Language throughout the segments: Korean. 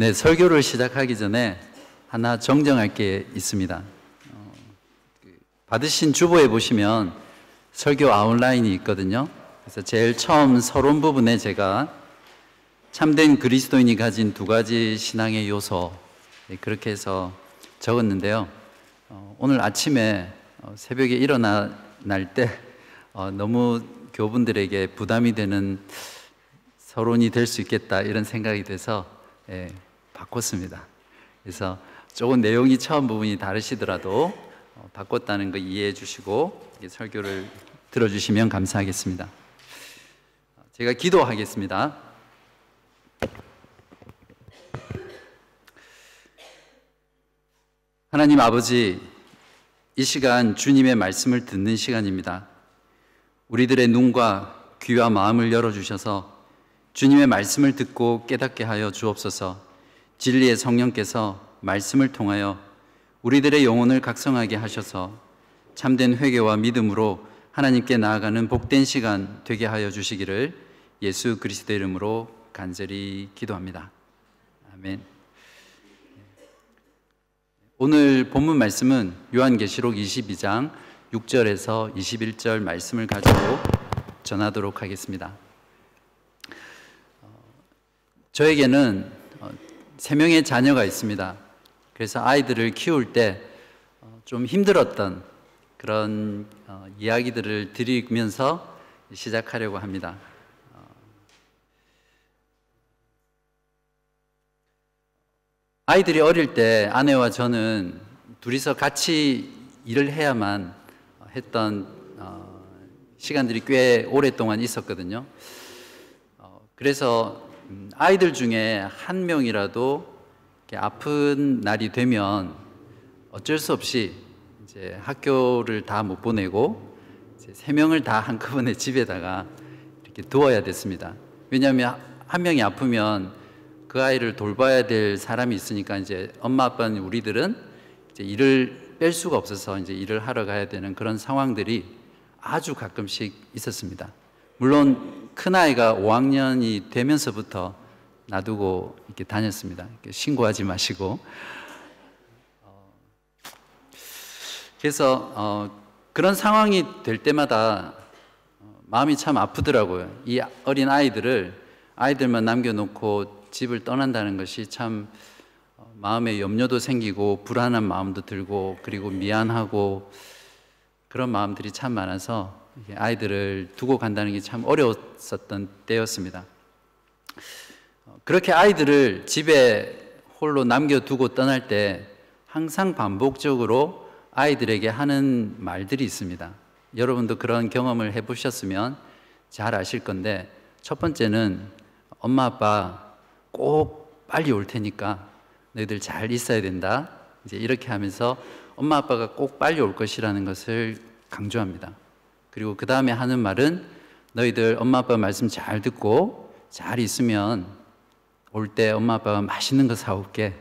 네, 설교를 시작하기 전에 하나 정정할 게 있습니다. 어, 그 받으신 주보에 보시면 설교 아웃라인이 있거든요. 그래서 제일 처음 서론 부분에 제가 참된 그리스도인이 가진 두 가지 신앙의 요소 네, 그렇게 해서 적었는데요. 어, 오늘 아침에 어, 새벽에 일어날 때 어, 너무 교분들에게 부담이 되는 서론이 될 수 있겠다 이런 생각이 돼서 예, 바꿨습니다. 그래서 조금 내용이 처음 부분이 다르시더라도 어, 바꿨다는 거 이해해 주시고 설교를 들어주시면 감사하겠습니다. 제가 기도하겠습니다. 하나님 아버지, 이 시간 주님의 말씀을 듣는 시간입니다. 우리들의 눈과 귀와 마음을 열어주셔서 주님의 말씀을 듣고 깨닫게 하여 주옵소서 진리의 성령께서 말씀을 통하여 우리들의 영혼을 각성하게 하셔서 참된 회개와 믿음으로 하나님께 나아가는 복된 시간 되게 하여 주시기를 예수 그리스도 이름으로 간절히 기도합니다. 아멘. 오늘 본문 말씀은 요한계시록 22장 6절에서 21절 말씀을 가지고 전하도록 하겠습니다. 저에게는 어, 세 명의 자녀가 있습니다. 그래서 아이들을 키울 때좀 어, 힘들었던 그런 어, 이야기들을 드리면서 시작하려고 합니다. 아이들이 어릴 때 아내와 저는 둘이서 같이 일을 해야만 했던 시간들이 꽤 오랫동안 있었거든요. 그래서 음, 아이들 중에 한 명이라도 아픈 날이 되면 어쩔 수 없이 이제 학교를 다 못 보내고 세 명을 다 한꺼번에 집에다가 이렇게 두어야 됐습니다. 왜냐하면 한 명이 아프면 그 아이를 돌봐야 될 사람이 있으니까 이제 엄마 아빠는 우리들은 이제 일을 뺄 수가 없어서 이제 일을 하러 가야 되는 그런 상황들이 아주 가끔씩 있었습니다. 물론 큰 아이가 5학년이 되면서부터 놔두고 이렇게 다녔습니다. 이렇게 신고하지 마시고. 어, 그래서 어, 그런 상황이 될 때마다 어, 마음이 참 아프더라고요. 이 어린 아이들을 아이들만 남겨놓고 집을 떠난다는 것이 참 어, 마음에 염려도 생기고 불안한 마음도 들고 그리고 미안하고 그런 마음들이 참 많아서 아이들을 두고 간다는 게 참 어려웠었던 때였습니다. 어, 그렇게 아이들을 집에 홀로 남겨두고 떠날 때 항상 반복적으로 아이들에게 하는 말들이 있습니다. 여러분도 그런 경험을 해보셨으면 잘 아실 건데 첫 번째는 엄마 아빠 꼭 빨리 올 테니까 너희들 잘 있어야 된다. 이제 이렇게 하면서 엄마 아빠가 꼭 빨리 올 것이라는 것을 강조합니다. 그리고 그 다음에 하는 말은 너희들 엄마 아빠 말씀 잘 듣고 잘 있으면 올 때 엄마 아빠가 맛있는 거 사올게.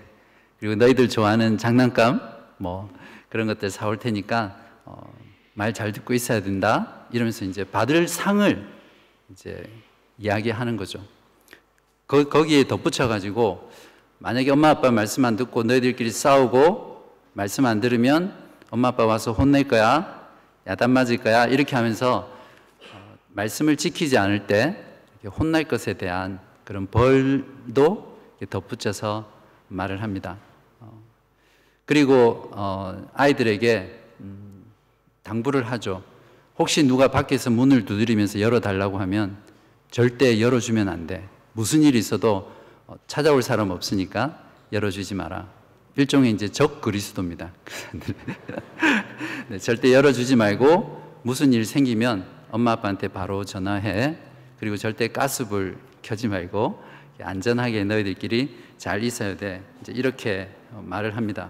그리고 너희들 좋아하는 장난감 뭐 그런 것들 사올 테니까 어, 말 잘 듣고 있어야 된다. 이러면서 이제 받을 상을 이제 이야기하는 거죠. 거, 거기에 덧붙여 가지고 만약에 엄마 아빠 말씀 안 듣고 너희들끼리 싸우고 말씀 안 들으면 엄마 아빠 와서 혼낼 거야. 야단 맞을 거야. 이렇게 하면서 어, 말씀을 지키지 않을 때 혼날 것에 대한 그런 벌도 덧붙여서 말을 합니다. 어, 그리고 어, 아이들에게 음, 당부를 하죠. 혹시 누가 밖에서 문을 두드리면서 열어달라고 하면 절대 열어주면 안 돼. 무슨 일이 있어도 찾아올 사람 없으니까 열어주지 마라. 일종의 이제 적 그리스도입니다. 네, 절대 열어주지 말고 무슨 일 생기면 엄마 아빠한테 바로 전화해. 그리고 절대 가스불 켜지 말고 안전하게 너희들끼리 잘 있어야 돼. 이제 이렇게 말을 합니다.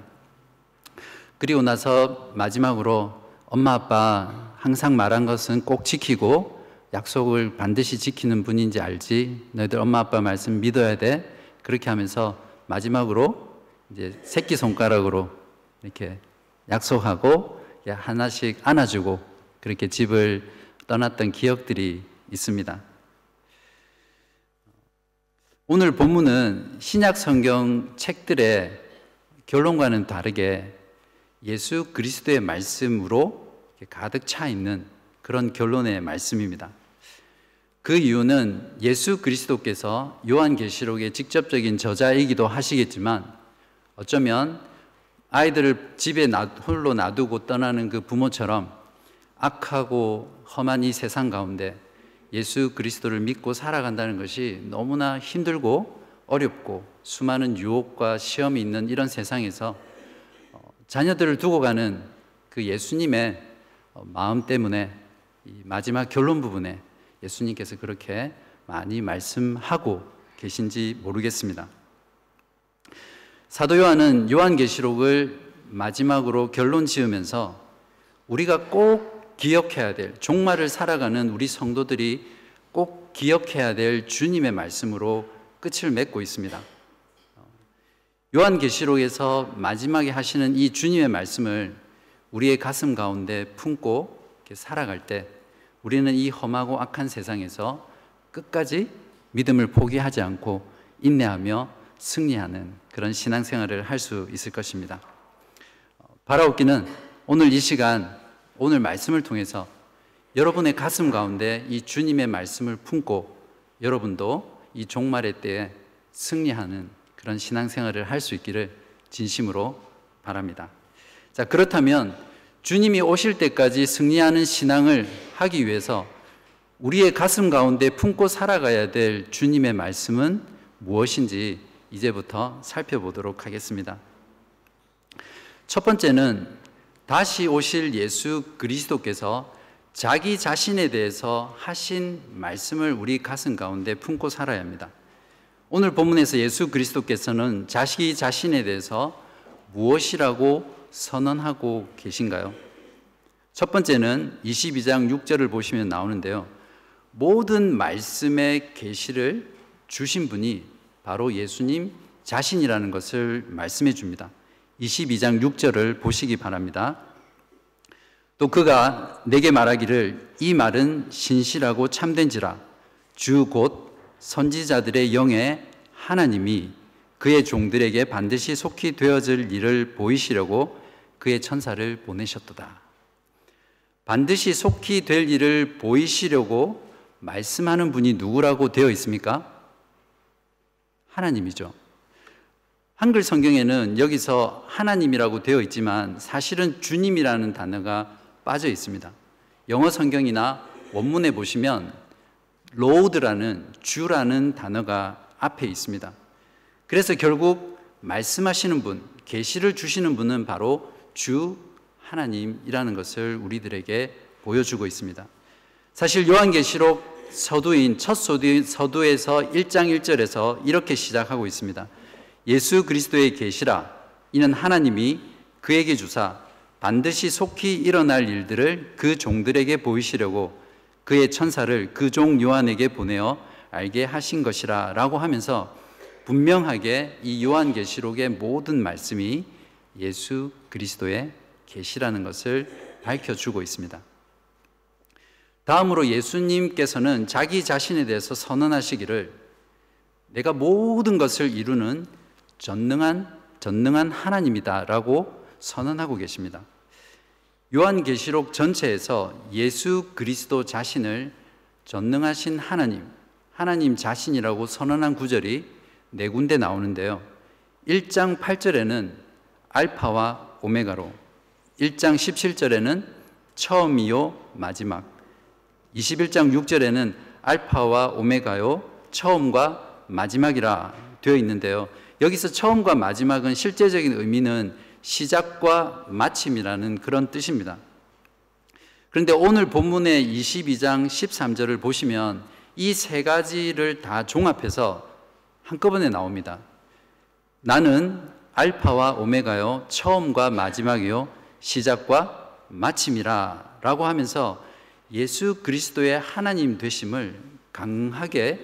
그리고 나서 마지막으로 엄마 아빠 항상 말한 것은 꼭 지키고 약속을 반드시 지키는 분인지 알지. 너희들 엄마 아빠 말씀 믿어야 돼. 그렇게 하면서 마지막으로 이제 새끼 손가락으로 이렇게 약속하고 하나씩 안아주고 그렇게 집을 떠났던 기억들이 있습니다. 오늘 본문은 신약 성경 책들의 결론과는 다르게 예수 그리스도의 말씀으로 가득 차 있는 그런 결론의 말씀입니다. 그 이유는 예수 그리스도께서 요한계시록의 직접적인 저자이기도 하시겠지만 어쩌면 아이들을 집에 홀로 놔두고 떠나는 그 부모처럼 악하고 험한 이 세상 가운데 예수 그리스도를 믿고 살아간다는 것이 너무나 힘들고 어렵고 수많은 유혹과 시험이 있는 이런 세상에서 어, 자녀들을 두고 가는 그 예수님의 어, 마음 때문에 마지막 결론 부분에 예수님께서 그렇게 많이 말씀하고 계신지 모르겠습니다. 사도 요한은 요한계시록을 마지막으로 결론 지으면서 우리가 꼭 기억해야 될 종말을 살아가는 우리 성도들이 꼭 기억해야 될 주님의 말씀으로 끝을 맺고 있습니다. 요한계시록에서 마지막에 하시는 이 주님의 말씀을 우리의 가슴 가운데 품고 살아갈 때 우리는 이 험하고 악한 세상에서 끝까지 믿음을 포기하지 않고 인내하며 승리하는 그런 신앙생활을 할 수 있을 것입니다. 바라옵기는 오늘 이 시간, 오늘 말씀을 통해서 여러분의 가슴 가운데 이 주님의 말씀을 품고 여러분도 이 종말의 때에 승리하는 그런 신앙생활을 할 수 있기를 진심으로 바랍니다. 자, 그렇다면 주님이 오실 때까지 승리하는 신앙을 하기 위해서 우리의 가슴 가운데 품고 살아가야 될 주님의 말씀은 무엇인지 이제부터 살펴보도록 하겠습니다. 첫 번째는 다시 오실 예수 그리스도께서 자기 자신에 대해서 하신 말씀을 우리 가슴 가운데 품고 살아야 합니다. 오늘 본문에서 예수 그리스도께서는 자기 자신에 대해서 무엇이라고 선언하고 계신가요? 첫 번째는 22장 6절을 보시면 나오는데요. 모든 말씀의 계시를 주신 분이 바로 예수님 자신이라는 것을 말씀해 줍니다. 22장 6절을 보시기 바랍니다. 또 그가 내게 말하기를 이 말은 신실하고 참된지라 주 곧 선지자들의 영에 하나님이 그의 종들에게 반드시 속히 되어질 일을 보이시려고 그의 천사를 보내셨도다. 반드시 속히 될 일을 보이시려고 말씀하는 분이 누구라고 되어 있습니까? 하나님이죠. 한글 성경에는 여기서 하나님이라고 되어 있지만 사실은 주님이라는 단어가 빠져 있습니다. 영어 성경이나 원문에 보시면 로드라는 주라는 단어가 앞에 있습니다. 그래서 결국 말씀하시는 분, 계시를 주시는 분은 바로 주 하나님이라는 것을 우리들에게 보여주고 있습니다. 사실 요한계시록 서두인 첫 서두, 에서 1장 1절에서 이렇게 시작하고 있습니다. 예수 그리스도의 계시라 이는 하나님이 그에게 주사 반드시 속히 일어날 일들을 그 종들에게 보이시려고 그의 천사를 그 종 요한에게 보내어 알게 하신 것이라라고 하면서 분명하게 이 요한 계시록의 모든 말씀이 예수 그리스도의 계시라는 것을 밝혀 주고 있습니다. 다음으로 예수님께서는 자기 자신에 대해서 선언하시기를 내가 모든 것을 이루는 전능한 전능한 하나님이다라고 선언하고 계십니다. 요한계시록 전체에서 예수 그리스도 자신을 전능하신 하나님, 하나님 자신이라고 선언한 구절이 네 군데 나오는데요. 1장 8절에는 알파와 오메가로, 1장 17절에는 처음이요 마지막, 21장 6절에는 알파와 오메가요, 처음과 마지막이라 되어 있는데요. 여기서 처음과 마지막은 실제적인 의미는 시작과 마침이라는 그런 뜻입니다. 그런데 오늘 본문의 22장 13절을 보시면 이 세 가지를 다 종합해서 한꺼번에 나옵니다. 나는 알파와 오메가요, 처음과 마지막이요, 시작과 마침이라 라고 하면서 예수 그리스도의 하나님 되심을 강하게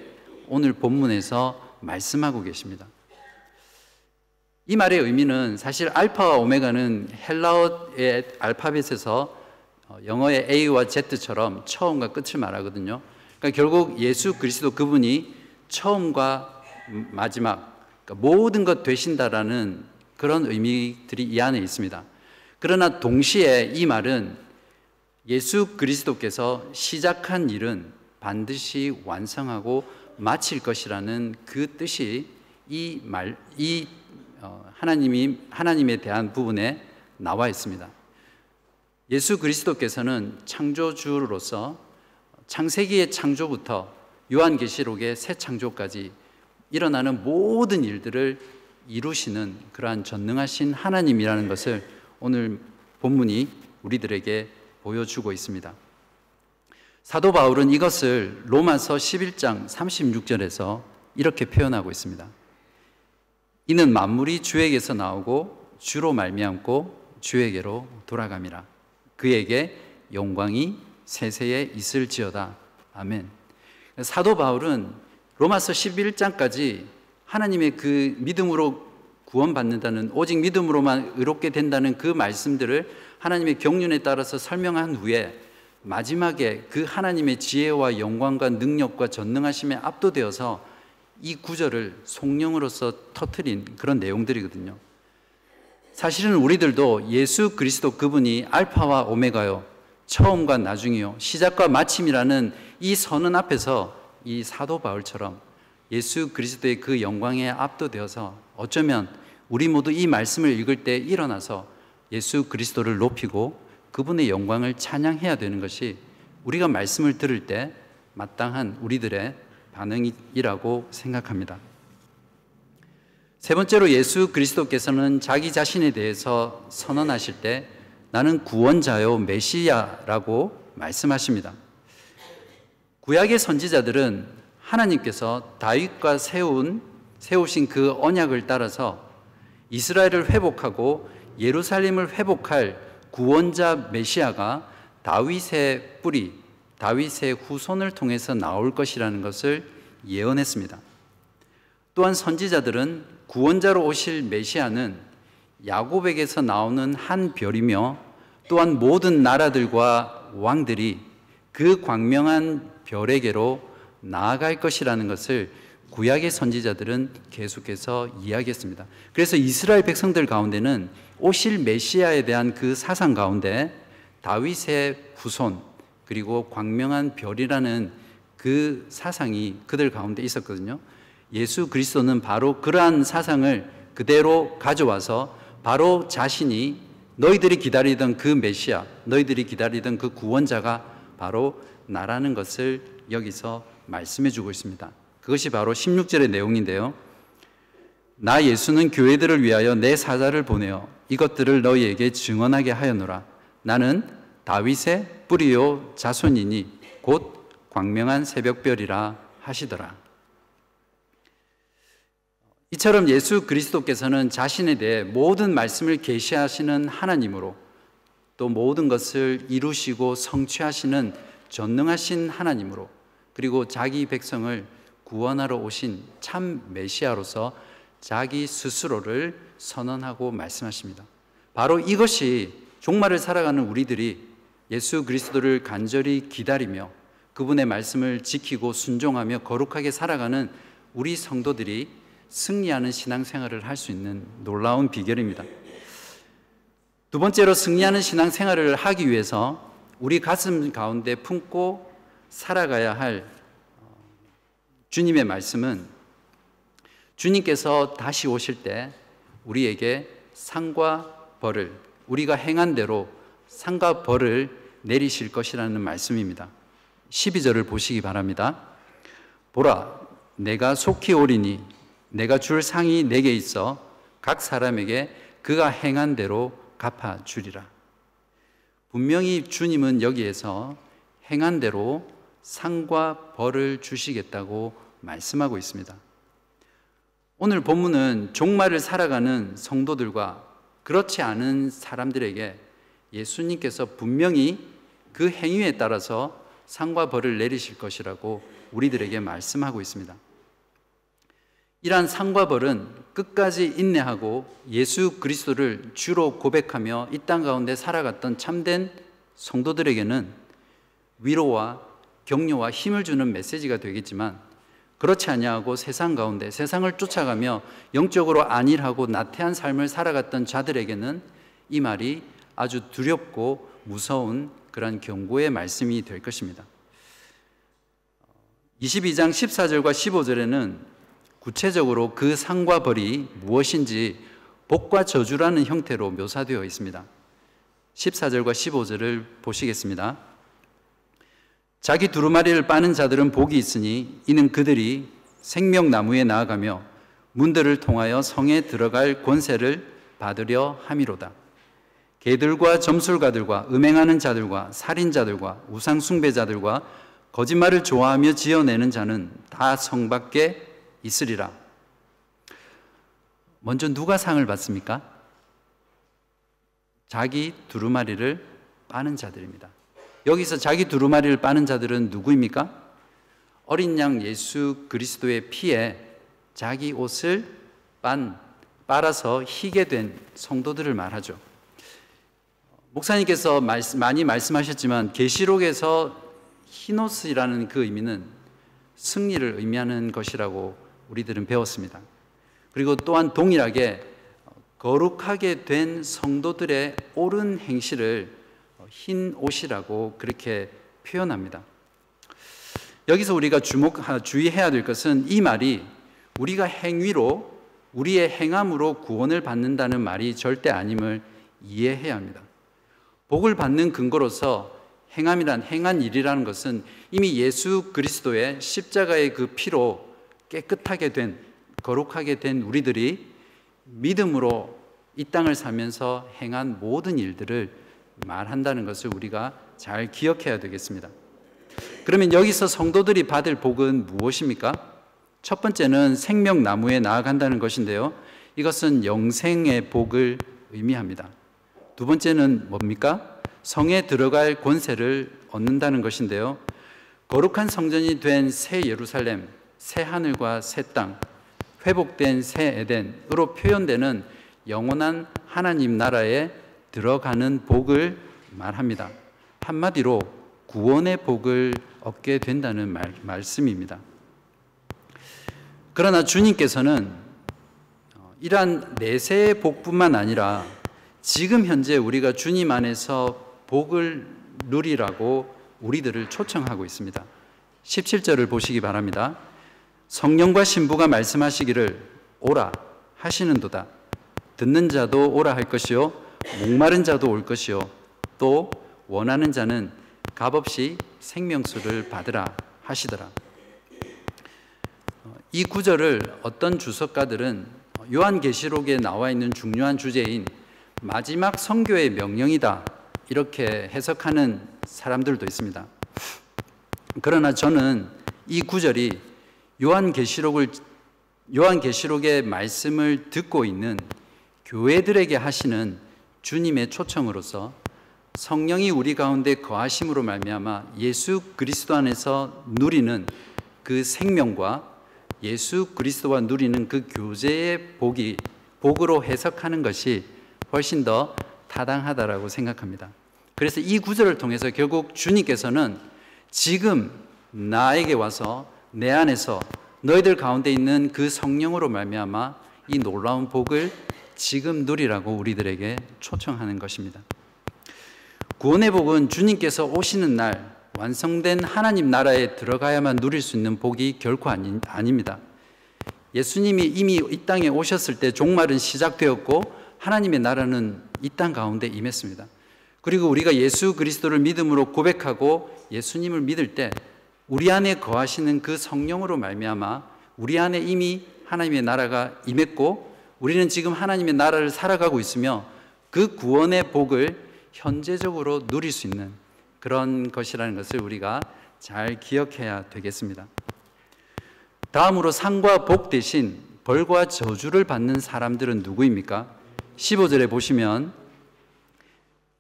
오늘 본문에서 말씀하고 계십니다. 이 말의 의미는 사실 알파와 오메가는 헬라어의 알파벳에서 어, 영어의 A와 Z처럼 처음과 끝을 말하거든요. 그러니까 결국 예수 그리스도 그분이 처음과 마지막 그러니까 모든 것 되신다라는 그런 의미들이 이 안에 있습니다. 그러나 동시에 이 말은 예수 그리스도께서 시작한 일은 반드시 완성하고 마칠 것이라는 그 뜻이 이 말, 이 어, 하나님이 하나님에 대한 부분에 나와 있습니다. 예수 그리스도께서는 창조주로서 창세기의 창조부터 요한계시록의 새 창조까지 일어나는 모든 일들을 이루시는 그러한 전능하신 하나님이라는 것을 오늘 본문이 우리들에게 보여주고 있습니다. 사도 바울은 이것을 로마서 11장 36절에서 이렇게 표현하고 있습니다. 이는 만물이 주에게서 나오고 주로 말미암고 주에게로 돌아감이라. 그에게 영광이 세세에 있을지어다. 아멘. 사도 바울은 로마서 11장까지 하나님의 그 믿음으로 구원받는다는 오직 믿음으로만 의롭게 된다는 그 말씀들을 하나님의 경륜에 따라서 설명한 후에 마지막에 그 하나님의 지혜와 영광과 능력과 전능하심에 압도되어서 이 구절을 성령으로서 터트린 그런 내용들이거든요. 사실은 우리들도 예수 그리스도 그분이 알파와 오메가요, 처음과 나중이요, 시작과 마침이라는 이 선언 앞에서 이 사도 바울처럼 예수 그리스도의 그 영광에 압도되어서 어쩌면 우리 모두 이 말씀을 읽을 때 일어나서 예수 그리스도를 높이고 그분의 영광을 찬양해야 되는 것이 우리가 말씀을 들을 때 마땅한 우리들의 반응이라고 생각합니다. 세 번째로 예수 그리스도께서는 자기 자신에 대해서 선언하실 때 나는 구원자요 메시아라고 말씀하십니다. 구약의 선지자들은 하나님께서 다윗과 세운 세우신 그 언약을 따라서 이스라엘을 회복하고 예루살렘을 회복할 구원자 메시아가 다윗의 뿌리, 다윗의 후손을 통해서 나올 것이라는 것을 예언했습니다. 또한 선지자들은 구원자로 오실 메시아는 야곱에게서 나오는 한 별이며 또한 모든 나라들과 왕들이 그 광명한 별에게로 나아갈 것이라는 것을 구약의 선지자들은 계속해서 이야기했습니다. 그래서 이스라엘 백성들 가운데는 오실 메시아에 대한 그 사상 가운데 다윗의 후손 그리고 광명한 별이라는 그 사상이 그들 가운데 있었거든요. 예수 그리스도는 바로 그러한 사상을 그대로 가져와서 바로 자신이 너희들이 기다리던 그 메시아, 너희들이 기다리던 그 구원자가 바로 나라는 것을 여기서 말씀해 주고 있습니다. 그것이 바로 16절의 내용인데요. 나 예수는 교회들을 위하여 내 사자를 보내어 이것들을 너희에게 증언하게 하였노라. 나는 다윗의 뿌리요 자손이니 곧 광명한 새벽별이라 하시더라. 이처럼 예수 그리스도께서는 자신에 대해 모든 말씀을 계시하시는 하나님으로 또 모든 것을 이루시고 성취하시는 전능하신 하나님으로 그리고 자기 백성을 구원하러 오신 참 메시아로서 자기 스스로를 선언하고 말씀하십니다. 바로 이것이 종말을 살아가는 우리들이 예수 그리스도를 간절히 기다리며 그분의 말씀을 지키고 순종하며 거룩하게 살아가는 우리 성도들이 승리하는 신앙생활을 할 수 있는 놀라운 비결입니다. 두 번째로 승리하는 신앙생활을 하기 위해서 우리 가슴 가운데 품고 살아가야 할 주님의 말씀은 주님께서 다시 오실 때 우리에게 상과 벌을 우리가 행한 대로 상과 벌을 내리실 것이라는 말씀입니다. 12절을 보시기 바랍니다. 보라, 내가 속히 오리니 내가 줄 상이 내게 있어 각 사람에게 그가 행한 대로 갚아 주리라. 분명히 주님은 여기에서 행한 대로 상과 벌을 주시겠다고 말씀하고 있습니다. 오늘 본문은 종말을 살아가는 성도들과 그렇지 않은 사람들에게 예수님께서 분명히 그 행위에 따라서 상과 벌을 내리실 것이라고 우리들에게 말씀하고 있습니다. 이러한 상과 벌은 끝까지 인내하고 예수 그리스도를 주로 고백하며 이 땅 가운데 살아갔던 참된 성도들에게는 위로와 격려와 힘을 주는 메시지가 되겠지만 그렇지 아니하고 세상 가운데 세상을 쫓아가며 영적으로 안일하고 나태한 삶을 살아갔던 자들에게는 이 말이 아주 두렵고 무서운 그런 경고의 말씀이 될 것입니다. 22장 14절과 15절에는 구체적으로 그 상과 벌이 무엇인지 복과 저주라는 형태로 묘사되어 있습니다. 14절과 15절을 보시겠습니다. 자기 두루마리를 빠는 자들은 복이 있으니 이는 그들이 생명나무에 나아가며 문들을 통하여 성에 들어갈 권세를 받으려 함이로다. 개들과 점술가들과 음행하는 자들과 살인자들과 우상숭배자들과 거짓말을 좋아하며 지어내는 자는 다 성 밖에 있으리라. 먼저 누가 상을 받습니까? 자기 두루마리를 빠는 자들입니다. 여기서 자기 두루마리를 빠는 자들은 누구입니까? 어린 양 예수 그리스도의 피에 자기 옷을 빤, 빨아서 희게 된 성도들을 말하죠. 목사님께서 말씀, 많이 말씀하셨지만 계시록에서 흰옷이라는 그 의미는 승리를 의미하는 것이라고 우리들은 배웠습니다. 그리고 또한 동일하게 거룩하게 된 성도들의 옳은 행실을 흰 옷이라고 그렇게 표현합니다. 여기서 우리가 주목 주의해야 될 것은 이 말이 우리가 행위로 우리의 행함으로 구원을 받는다는 말이 절대 아님을 이해해야 합니다. 복을 받는 근거로서 행함이란 행한 일이라는 것은 이미 예수 그리스도의 십자가의 그 피로 깨끗하게 된 거룩하게 된 우리들이 믿음으로 이 땅을 살면서 행한 모든 일들을 말한다는 것을 우리가 잘 기억해야 되겠습니다. 그러면 여기서 성도들이 받을 복은 무엇입니까? 첫 번째는 생명나무에 나아간다는 것인데요. 이것은 영생의 복을 의미합니다. 두 번째는 뭡니까? 성에 들어갈 권세를 얻는다는 것인데요. 거룩한 성전이 된 새 예루살렘, 새 하늘과 새 땅, 회복된 새 에덴으로 표현되는 영원한 하나님 나라에 들어가는 복을 말합니다. 한마디로 구원의 복을 얻게 된다는 말, 말씀입니다. 그러나 주님께서는 이러한 내세의 복뿐만 아니라 지금 현재 우리가 주님 안에서 복을 누리라고 우리들을 초청하고 있습니다. 17절을 보시기 바랍니다. 성령과 신부가 말씀하시기를 오라 하시는도다. 듣는 자도 오라 할 것이요 목마른 자도 올 것이요 또 원하는 자는 값없이 생명수를 받으라 하시더라. 이 구절을 어떤 주석가들은 요한계시록에 나와 있는 중요한 주제인 마지막 성교의 명령이다 이렇게 해석하는 사람들도 있습니다. 그러나 저는 이 구절이 요한계시록을 요한계시록의 말씀을 듣고 있는 교회들에게 하시는 주님의 초청으로서 성령이 우리 가운데 거하심으로 말미암아 예수 그리스도 안에서 누리는 그 생명과 예수 그리스도와 누리는 그 교제의 복이 복으로 해석하는 것이 훨씬 더 타당하다라고 생각합니다. 그래서 이 구절을 통해서 결국 주님께서는 지금 나에게 와서 내 안에서 너희들 가운데 있는 그 성령으로 말미암아 이 놀라운 복을 지금 누리라고 우리들에게 초청하는 것입니다. 구원의 복은 주님께서 오시는 날 완성된 하나님 나라에 들어가야만 누릴 수 있는 복이 결코 아니, 아닙니다. 예수님이 이미 이 땅에 오셨을 때 종말은 시작되었고 하나님의 나라는 이 땅 가운데 임했습니다. 그리고 우리가 예수 그리스도를 믿음으로 고백하고 예수님을 믿을 때 우리 안에 거하시는 그 성령으로 말미암아 우리 안에 이미 하나님의 나라가 임했고 우리는 지금 하나님의 나라를 살아가고 있으며 그 구원의 복을 현재적으로 누릴 수 있는 그런 것이라는 것을 우리가 잘 기억해야 되겠습니다. 다음으로 상과 복 대신 벌과 저주를 받는 사람들은 누구입니까? 15절에 보시면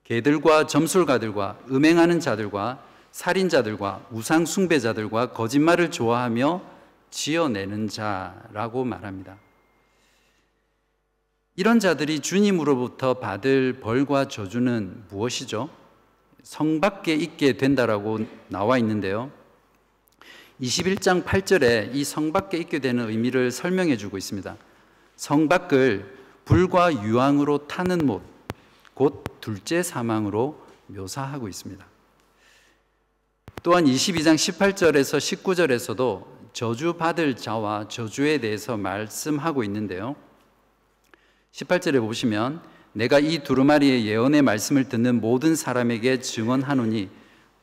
개들과 점술가들과 음행하는 자들과 살인자들과 우상 숭배자들과 거짓말을 좋아하며 지어내는 자라고 말합니다. 이런 자들이 주님으로부터 받을 벌과 저주는 무엇이죠? 성 밖에 있게 된다라고 나와 있는데요. 21장 8절에 이 성 밖에 있게 되는 의미를 설명해 주고 있습니다. 성 밖을 불과 유황으로 타는 못, 곧 둘째 사망으로 묘사하고 있습니다. 또한 22장 18절에서 19절에서도 저주 받을 자와 저주에 대해서 말씀하고 있는데요. 18절에 보시면 내가 이 두루마리의 예언의 말씀을 듣는 모든 사람에게 증언하노니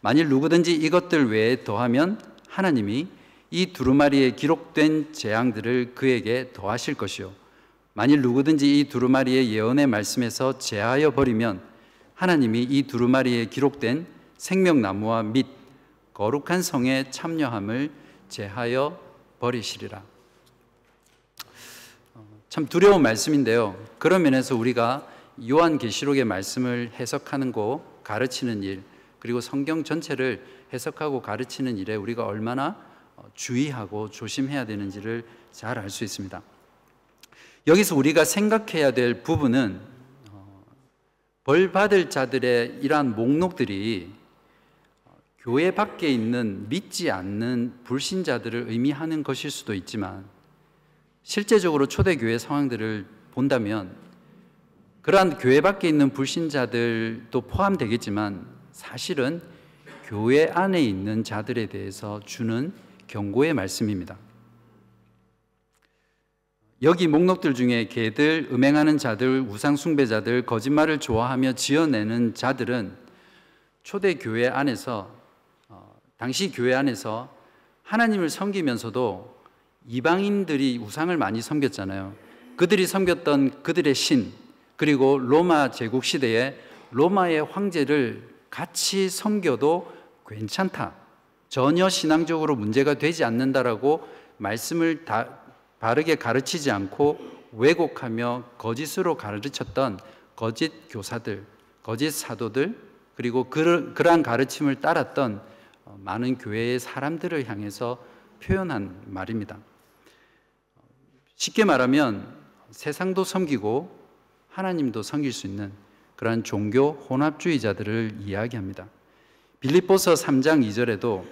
만일 누구든지 이것들 외에 더하면 하나님이 이 두루마리에 기록된 재앙들을 그에게 더하실 것이요 만일 누구든지 이 두루마리의 예언의 말씀에서 제하여 버리면 하나님이 이 두루마리에 기록된 생명나무와 및 거룩한 성에 참여함을 제하여 버리시리라. 어, 참 두려운 말씀인데요. 그런 면에서 우리가 요한계시록의 말씀을 해석하는 거, 가르치는 일, 그리고 성경 전체를 해석하고 가르치는 일에 우리가 얼마나 어, 주의하고 조심해야 되는지를 잘 알 수 있습니다. 여기서 우리가 생각해야 될 부분은 어, 벌 받을 자들의 이러한 목록들이 어, 교회 밖에 있는 믿지 않는 불신자들을 의미하는 것일 수도 있지만 실제적으로 초대교회 상황들을 본다면 그러한 교회 밖에 있는 불신자들도 포함되겠지만 사실은 교회 안에 있는 자들에 대해서 주는 경고의 말씀입니다. 여기 목록들 중에 개들, 음행하는 자들, 우상숭배자들, 거짓말을 좋아하며 지어내는 자들은 초대 교회 안에서 어, 당시 교회 안에서 하나님을 섬기면서도 이방인들이 우상을 많이 섬겼잖아요. 그들이 섬겼던 그들의 신 그리고 로마 제국 시대에 로마의 황제를 같이 섬겨도 괜찮다. 전혀 신앙적으로 문제가 되지 않는다라고 말씀을 다 바르게 가르치지 않고 왜곡하며 거짓으로 가르쳤던 거짓 교사들, 거짓 사도들, 그리고 그, 그러한 가르침을 따랐던 어, 많은 교회의 사람들을 향해서 표현한 말입니다. 쉽게 말하면 세상도 섬기고 하나님도 섬길 수 있는 그러한 종교 혼합주의자들을 이야기합니다. 빌립보서 3장 2절에도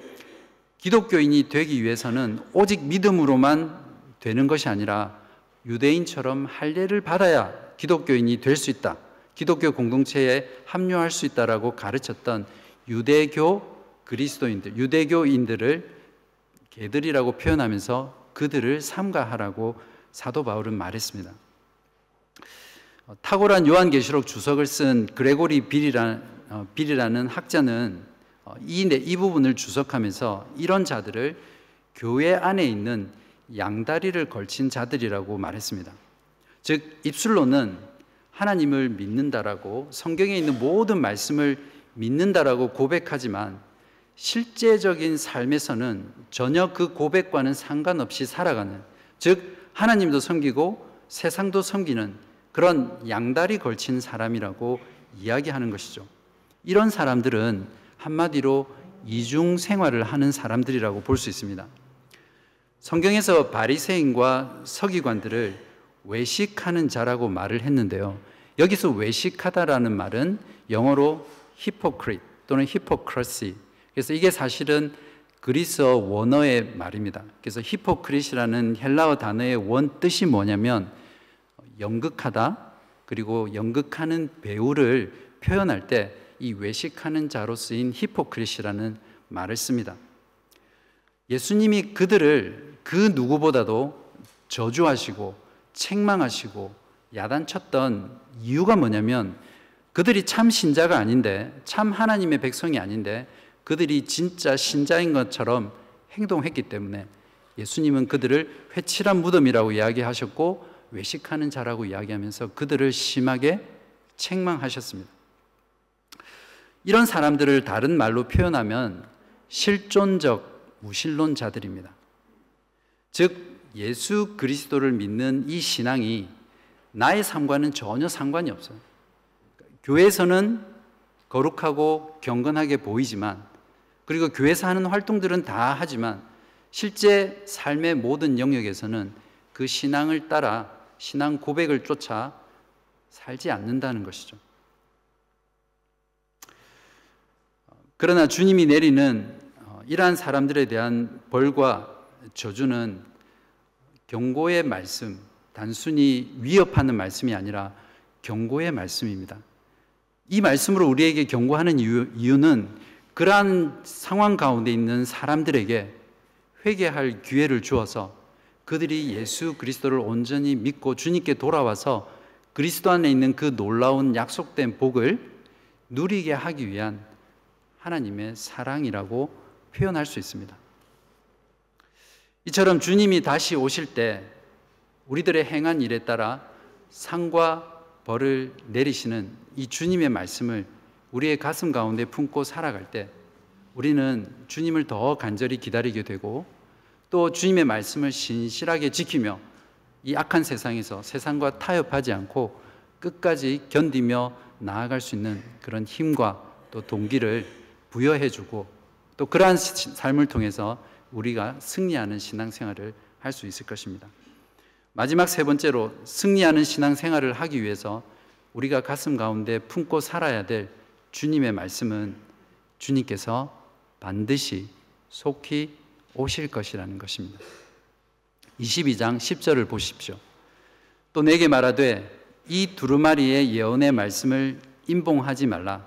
기독교인이 되기 위해서는 오직 믿음으로만 되는 것이 아니라 유대인처럼 할례를 받아야 기독교인이 될 수 있다. 기독교 공동체에 합류할 수 있다라고 가르쳤던 유대교 그리스도인들, 유대교인들을 개들이라고 표현하면서 그들을 삼가하라고 사도 바울은 말했습니다. 어, 탁월한 요한계시록 주석을 쓴 그레고리 어, 빌이라는 학자는 어, 이, 이 부분을 주석하면서 이런 자들을 교회 안에 있는 양다리를 걸친 자들이라고 말했습니다. 즉 입술로는 하나님을 믿는다라고 성경에 있는 모든 말씀을 믿는다라고 고백하지만 실제적인 삶에서는 전혀 그 고백과는 상관없이 살아가는 즉 하나님도 섬기고 세상도 섬기는 그런 양다리 걸친 사람이라고 이야기하는 것이죠. 이런 사람들은 한마디로 이중 생활을 하는 사람들이라고 볼 수 있습니다. 성경에서 바리새인과 서기관들을 외식하는 자라고 말을 했는데요. 여기서 외식하다라는 말은 영어로 hypocrite 또는 hypocrisy. 그래서 이게 사실은 그리스어 원어의 말입니다. 그래서 히포크릿이라는 헬라어 단어의 원 뜻이 뭐냐면 연극하다 그리고 연극하는 배우를 표현할 때 이 외식하는 자로 쓰인 히포크릿이라는 말을 씁니다. 예수님이 그들을 그 누구보다도 저주하시고 책망하시고 야단쳤던 이유가 뭐냐면 그들이 참 신자가 아닌데 참 하나님의 백성이 아닌데 그들이 진짜 신자인 것처럼 행동했기 때문에 예수님은 그들을 회칠한 무덤이라고 이야기하셨고 외식하는 자라고 이야기하면서 그들을 심하게 책망하셨습니다. 이런 사람들을 다른 말로 표현하면 실존적 무신론자들입니다. 즉 예수 그리스도를 믿는 이 신앙이 나의 삶과는 전혀 상관이 없어요. 교회에서는 거룩하고 경건하게 보이지만 그리고 교회에서 하는 활동들은 다 하지만 실제 삶의 모든 영역에서는 그 신앙을 따라 신앙 고백을 쫓아 살지 않는다는 것이죠. 그러나 주님이 내리는 어, 이러한 사람들에 대한 벌과 저주는 경고의 말씀, 단순히 위협하는 말씀이 아니라 경고의 말씀입니다. 이 말씀으로 우리에게 경고하는 이유, 이유는 그러한 상황 가운데 있는 사람들에게 회개할 기회를 주어서 그들이 예수 그리스도를 온전히 믿고 주님께 돌아와서 그리스도 안에 있는 그 놀라운 약속된 복을 누리게 하기 위한 하나님의 사랑이라고 표현할 수 있습니다. 이처럼 주님이 다시 오실 때 우리들의 행한 일에 따라 상과 벌을 내리시는 이 주님의 말씀을 우리의 가슴 가운데 품고 살아갈 때 우리는 주님을 더 간절히 기다리게 되고 또 주님의 말씀을 신실하게 지키며 이 악한 세상에서 세상과 타협하지 않고 끝까지 견디며 나아갈 수 있는 그런 힘과 또 동기를 부여해 주고 또 그러한 삶을 통해서 우리가 승리하는 신앙생활을 할 수 있을 것입니다. 마지막 세 번째로 승리하는 신앙생활을 하기 위해서 우리가 가슴 가운데 품고 살아야 될 주님의 말씀은 주님께서 반드시 속히 오실 것이라는 것입니다. 22장 10절을 보십시오. 또 내게 말하되 이 두루마리의 예언의 말씀을 임봉하지 말라.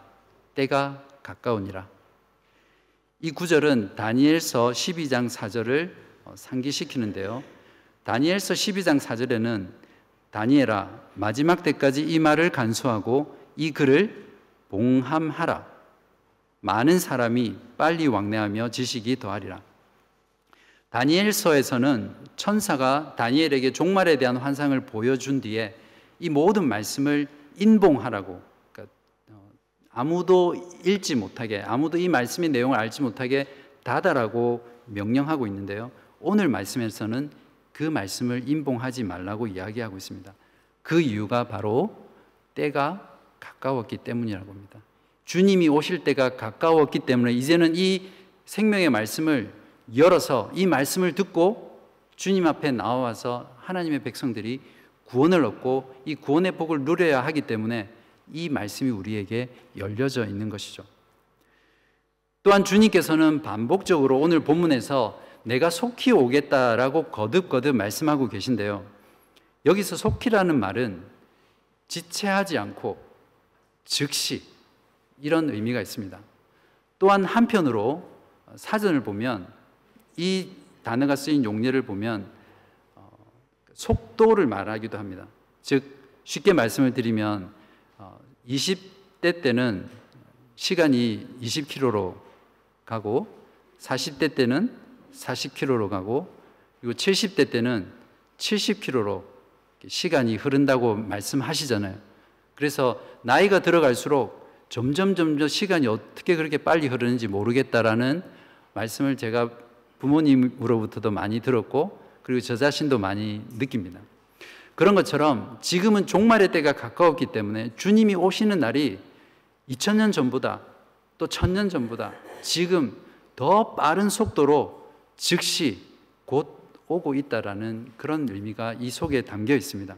때가 가까우니라. 이 구절은 다니엘서 12장 4절을 어, 상기시키는데요. 다니엘서 12장 4절에는 다니엘아 마지막 때까지 이 말을 간수하고 이 글을 봉함하라. 많은 사람이 빨리 왕래하며 지식이 더하리라. 다니엘서에서는 천사가 다니엘에게 종말에 대한 환상을 보여준 뒤에 이 모든 말씀을 인봉하라고 그러니까 어, 아무도 읽지 못하게 아무도 이 말씀의 내용을 알지 못하게 닫아라고 명령하고 있는데요. 오늘 말씀에서는 그 말씀을 인봉하지 말라고 이야기하고 있습니다. 그 이유가 바로 때가 가까웠기 때문이라고 합니다. 주님이 오실 때가 가까웠기 때문에 이제는 이 생명의 말씀을 열어서 이 말씀을 듣고 주님 앞에 나와서 하나님의 백성들이 구원을 얻고 이 구원의 복을 누려야 하기 때문에 이 말씀이 우리에게 열려져 있는 것이죠. 또한 주님께서는 반복적으로 오늘 본문에서 내가 속히 오겠다라고 거듭거듭 말씀하고 계신데요. 여기서 속히라는 말은 지체하지 않고 즉시 이런 의미가 있습니다. 또한 한편으로 사전을 보면 이 단어가 쓰인 용례를 보면 어, 속도를 말하기도 합니다. 즉 쉽게 말씀을 드리면 20대 어, 때는 시간이 20km로 가고 40대 때는 40km로 가고 그리고 70대 때는 70km로 시간이 흐른다고 말씀하시잖아요. 그래서 나이가 들어갈수록 점점 점점 시간이 어떻게 그렇게 빨리 흐르는지 모르겠다라는 말씀을 제가 부모님으로부터도 많이 들었고 그리고 저 자신도 많이 느낍니다. 그런 것처럼 지금은 종말의 때가 가까웠기 때문에 주님이 오시는 날이 2000년 전보다 또 1000년 전보다 지금 더 빠른 속도로 즉시 곧 오고 있다라는 그런 의미가 이 속에 담겨 있습니다.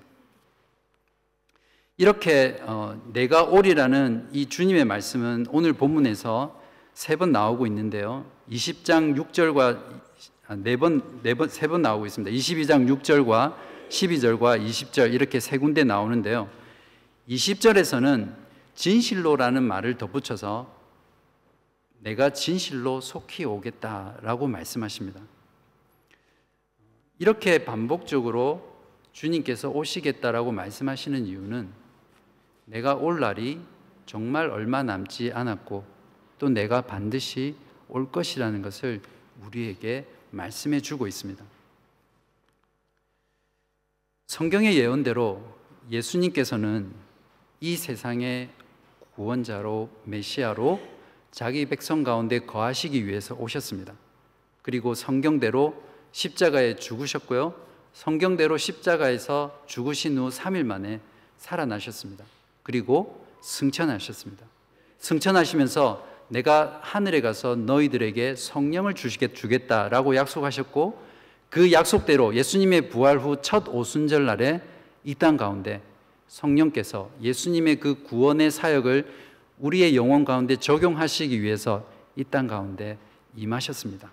이렇게 어, 내가 오리라는 이 주님의 말씀은 오늘 본문에서 세 번 나오고 있는데요. 20장 6절과 네 번, 네 번, 세 번 나오고 있습니다. 22장 6절과 12절과 20절 이렇게 세 군데 나오는데요. 20절에서는 진실로라는 말을 덧붙여서 내가 진실로 속히 오겠다라고 말씀하십니다. 이렇게 반복적으로 주님께서 오시겠다라고 말씀하시는 이유는 내가 올 날이 정말 얼마 남지 않았고 또 내가 반드시 올 것이라는 것을 우리에게 말씀해 주고 있습니다. 성경의 예언대로 예수님께서는 이 세상의 구원자로 메시아로 자기 백성 가운데 거하시기 위해서 오셨습니다. 그리고 성경대로 십자가에 죽으셨고요. 성경대로 십자가에서 죽으신 후 3일 만에 살아나셨습니다. 그리고 승천하셨습니다. 승천하시면서 내가 하늘에 가서 너희들에게 성령을 주겠다라고 약속하셨고 그 약속대로 예수님의 부활 후 첫 오순절 날에 이 땅 가운데 성령께서 예수님의 그 구원의 사역을 우리의 영혼 가운데 적용하시기 위해서 이 땅 가운데 임하셨습니다.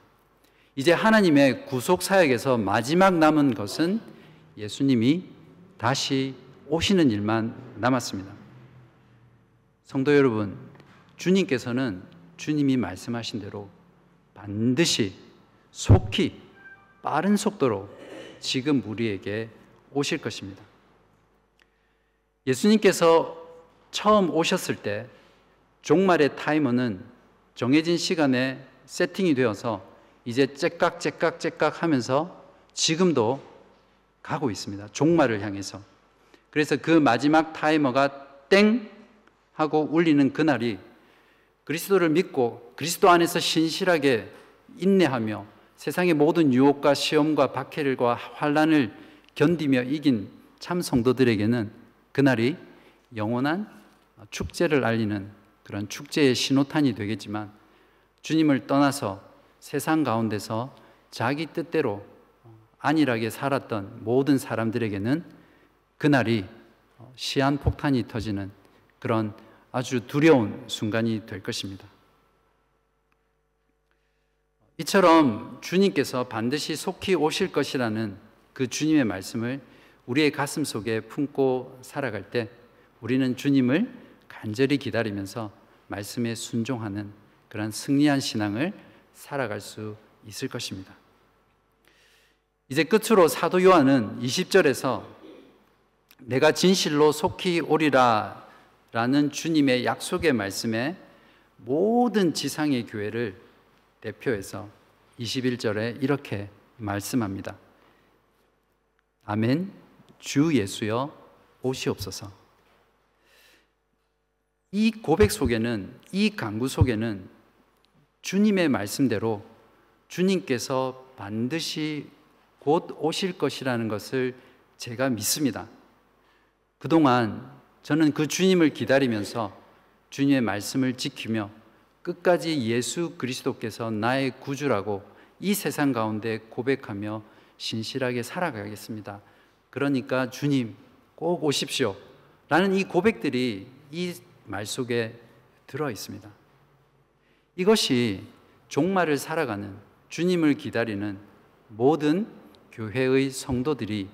이제 하나님의 구속 사역에서 마지막 남은 것은 예수님이 다시 오시는 일만 남았습니다. 성도 여러분, 주님께서는 주님이 말씀하신 대로 반드시 속히 빠른 속도로 지금 우리에게 오실 것입니다. 예수님께서 처음 오셨을 때 종말의 타이머는 정해진 시간에 세팅이 되어서 이제 째깍째깍째깍 하면서 지금도 가고 있습니다. 종말을 향해서. 그래서 그 마지막 타이머가 땡 하고 울리는 그날이 그리스도를 믿고 그리스도 안에서 신실하게 인내하며 세상의 모든 유혹과 시험과 박해를과 환란을 견디며 이긴 참 성도들에게는 그날이 영원한 축제를 알리는 그런 축제의 신호탄이 되겠지만 주님을 떠나서 세상 가운데서 자기 뜻대로 안일하게 살았던 모든 사람들에게는 그날이 시한 폭탄이 터지는 그런 아주 두려운 순간이 될 것입니다. 이처럼 주님께서 반드시 속히 오실 것이라는 그 주님의 말씀을 우리의 가슴 속에 품고 살아갈 때 우리는 주님을 간절히 기다리면서 말씀에 순종하는 그런 승리한 신앙을 살아갈 수 있을 것입니다. 이제 끝으로 사도 요한은 20절에서 내가 진실로 속히 오리라 라는 주님의 약속의 말씀에 모든 지상의 교회를 대표해서 21절에 이렇게 말씀합니다. 아멘. 주 예수여 오시옵소서. 이 고백 속에는 이 강구 속에는 주님의 말씀대로 주님께서 반드시 곧 오실 것이라는 것을 제가 믿습니다. 그동안 저는 그 주님을 기다리면서 주님의 말씀을 지키며 끝까지 예수 그리스도께서 나의 구주라고 이 세상 가운데 고백하며 신실하게 살아가겠습니다. 그러니까 주님 꼭 오십시오. 라는 이 고백들이 이 말 속에 들어 있습니다. 이것이 종말을 살아가는 주님을 기다리는 모든 교회의 성도들이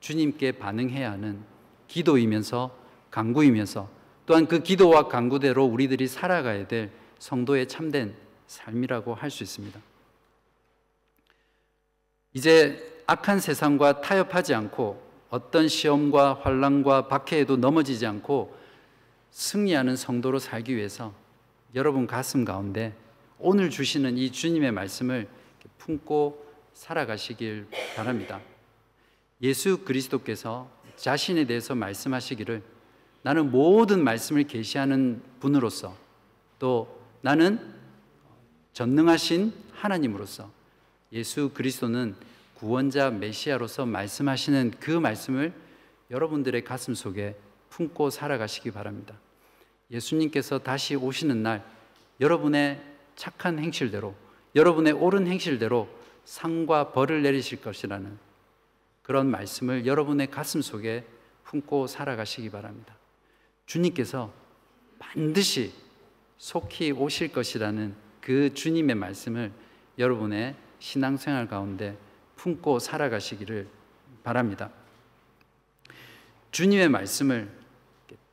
주님께 반응해야 하는 기도이면서 강구이면서 또한 그 기도와 강구대로 우리들이 살아가야 될 성도의 참된 삶이라고 할 수 있습니다. 이제 악한 세상과 타협하지 않고 어떤 시험과 환란과 박해에도 넘어지지 않고 승리하는 성도로 살기 위해서 여러분 가슴 가운데 오늘 주시는 이 주님의 말씀을 품고 살아가시길 바랍니다. 예수 그리스도께서 자신에 대해서 말씀하시기를 나는 모든 말씀을 계시하는 분으로서 또 나는 전능하신 하나님으로서 예수 그리스도는 구원자 메시아로서 말씀하시는 그 말씀을 여러분들의 가슴 속에 품고 살아가시기 바랍니다. 예수님께서 다시 오시는 날 여러분의 착한 행실대로 여러분의 옳은 행실대로 상과 벌을 내리실 것이라는 그런 말씀을 여러분의 가슴 속에 품고 살아가시기 바랍니다. 주님께서 반드시 속히 오실 것이라는 그 주님의 말씀을 여러분의 신앙생활 가운데 품고 살아가시기를 바랍니다. 주님의 말씀을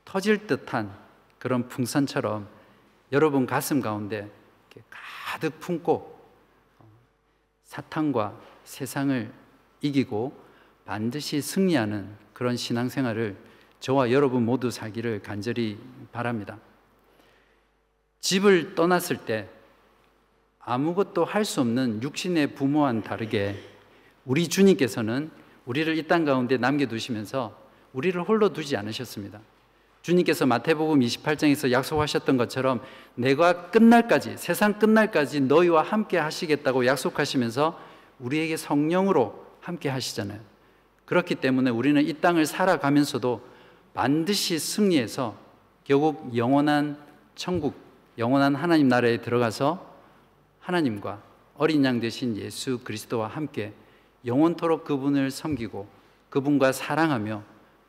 터질 듯한 그런 풍선처럼 여러분 가슴 가운데 가득 품고 사탄과 세상을 이기고 반드시 승리하는 그런 신앙생활을 저와 여러분 모두 살기를 간절히 바랍니다. 집을 떠났을 때 아무것도 할 수 없는 육신의 부모와는 다르게 우리 주님께서는 우리를 이 땅 가운데 남겨두시면서 우리를 홀로 두지 않으셨습니다. 주님께서 마태복음 28장에서 약속하셨던 것처럼 내가 끝날까지 세상 끝날까지 너희와 함께 하시겠다고 약속하시면서 우리에게 성령으로 함께 하시잖아요. 그렇기 때문에 우리는 이 땅을 살아가면서도 반드시 승리해서 결국 영원한 천국, 영원한 하나님 나라에 들어가서 하나님과 어린 양 되신 예수 그리스도와 함께 영원토록 그분을 섬기고 그분과 사랑하며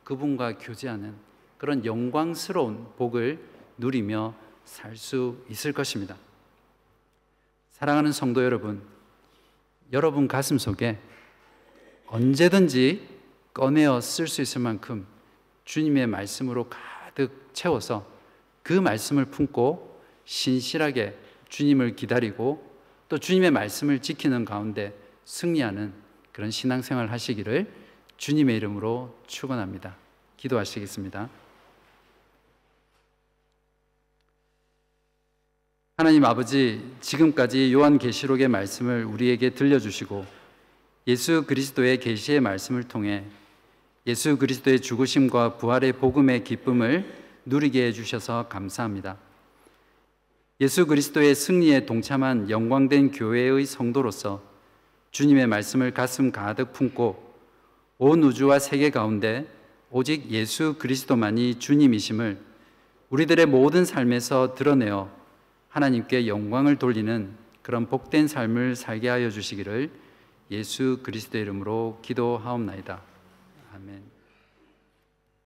그분과 교제하는 그런 영광스러운 복을 누리며 살 수 있을 것입니다. 사랑하는 성도 여러분, 여러분 가슴 속에 언제든지 꺼내어 쓸 수 있을 만큼 주님의 말씀으로 가득 채워서 그 말씀을 품고 신실하게 주님을 기다리고 또 주님의 말씀을 지키는 가운데 승리하는 그런 신앙생활 하시기를 주님의 이름으로 축원합니다. 기도하시겠습니다. 하나님 아버지, 지금까지 요한계시록의 말씀을 우리에게 들려주시고 예수 그리스도의 계시의 말씀을 통해 예수 그리스도의 죽으심과 부활의 복음의 기쁨을 누리게 해주셔서 감사합니다. 예수 그리스도의 승리에 동참한 영광된 교회의 성도로서 주님의 말씀을 가슴 가득 품고 온 우주와 세계 가운데 오직 예수 그리스도만이 주님이심을 우리들의 모든 삶에서 드러내어 하나님께 영광을 돌리는 그런 복된 삶을 살게 하여 주시기를 예수 그리스도 이름으로 기도하옵나이다. 아멘.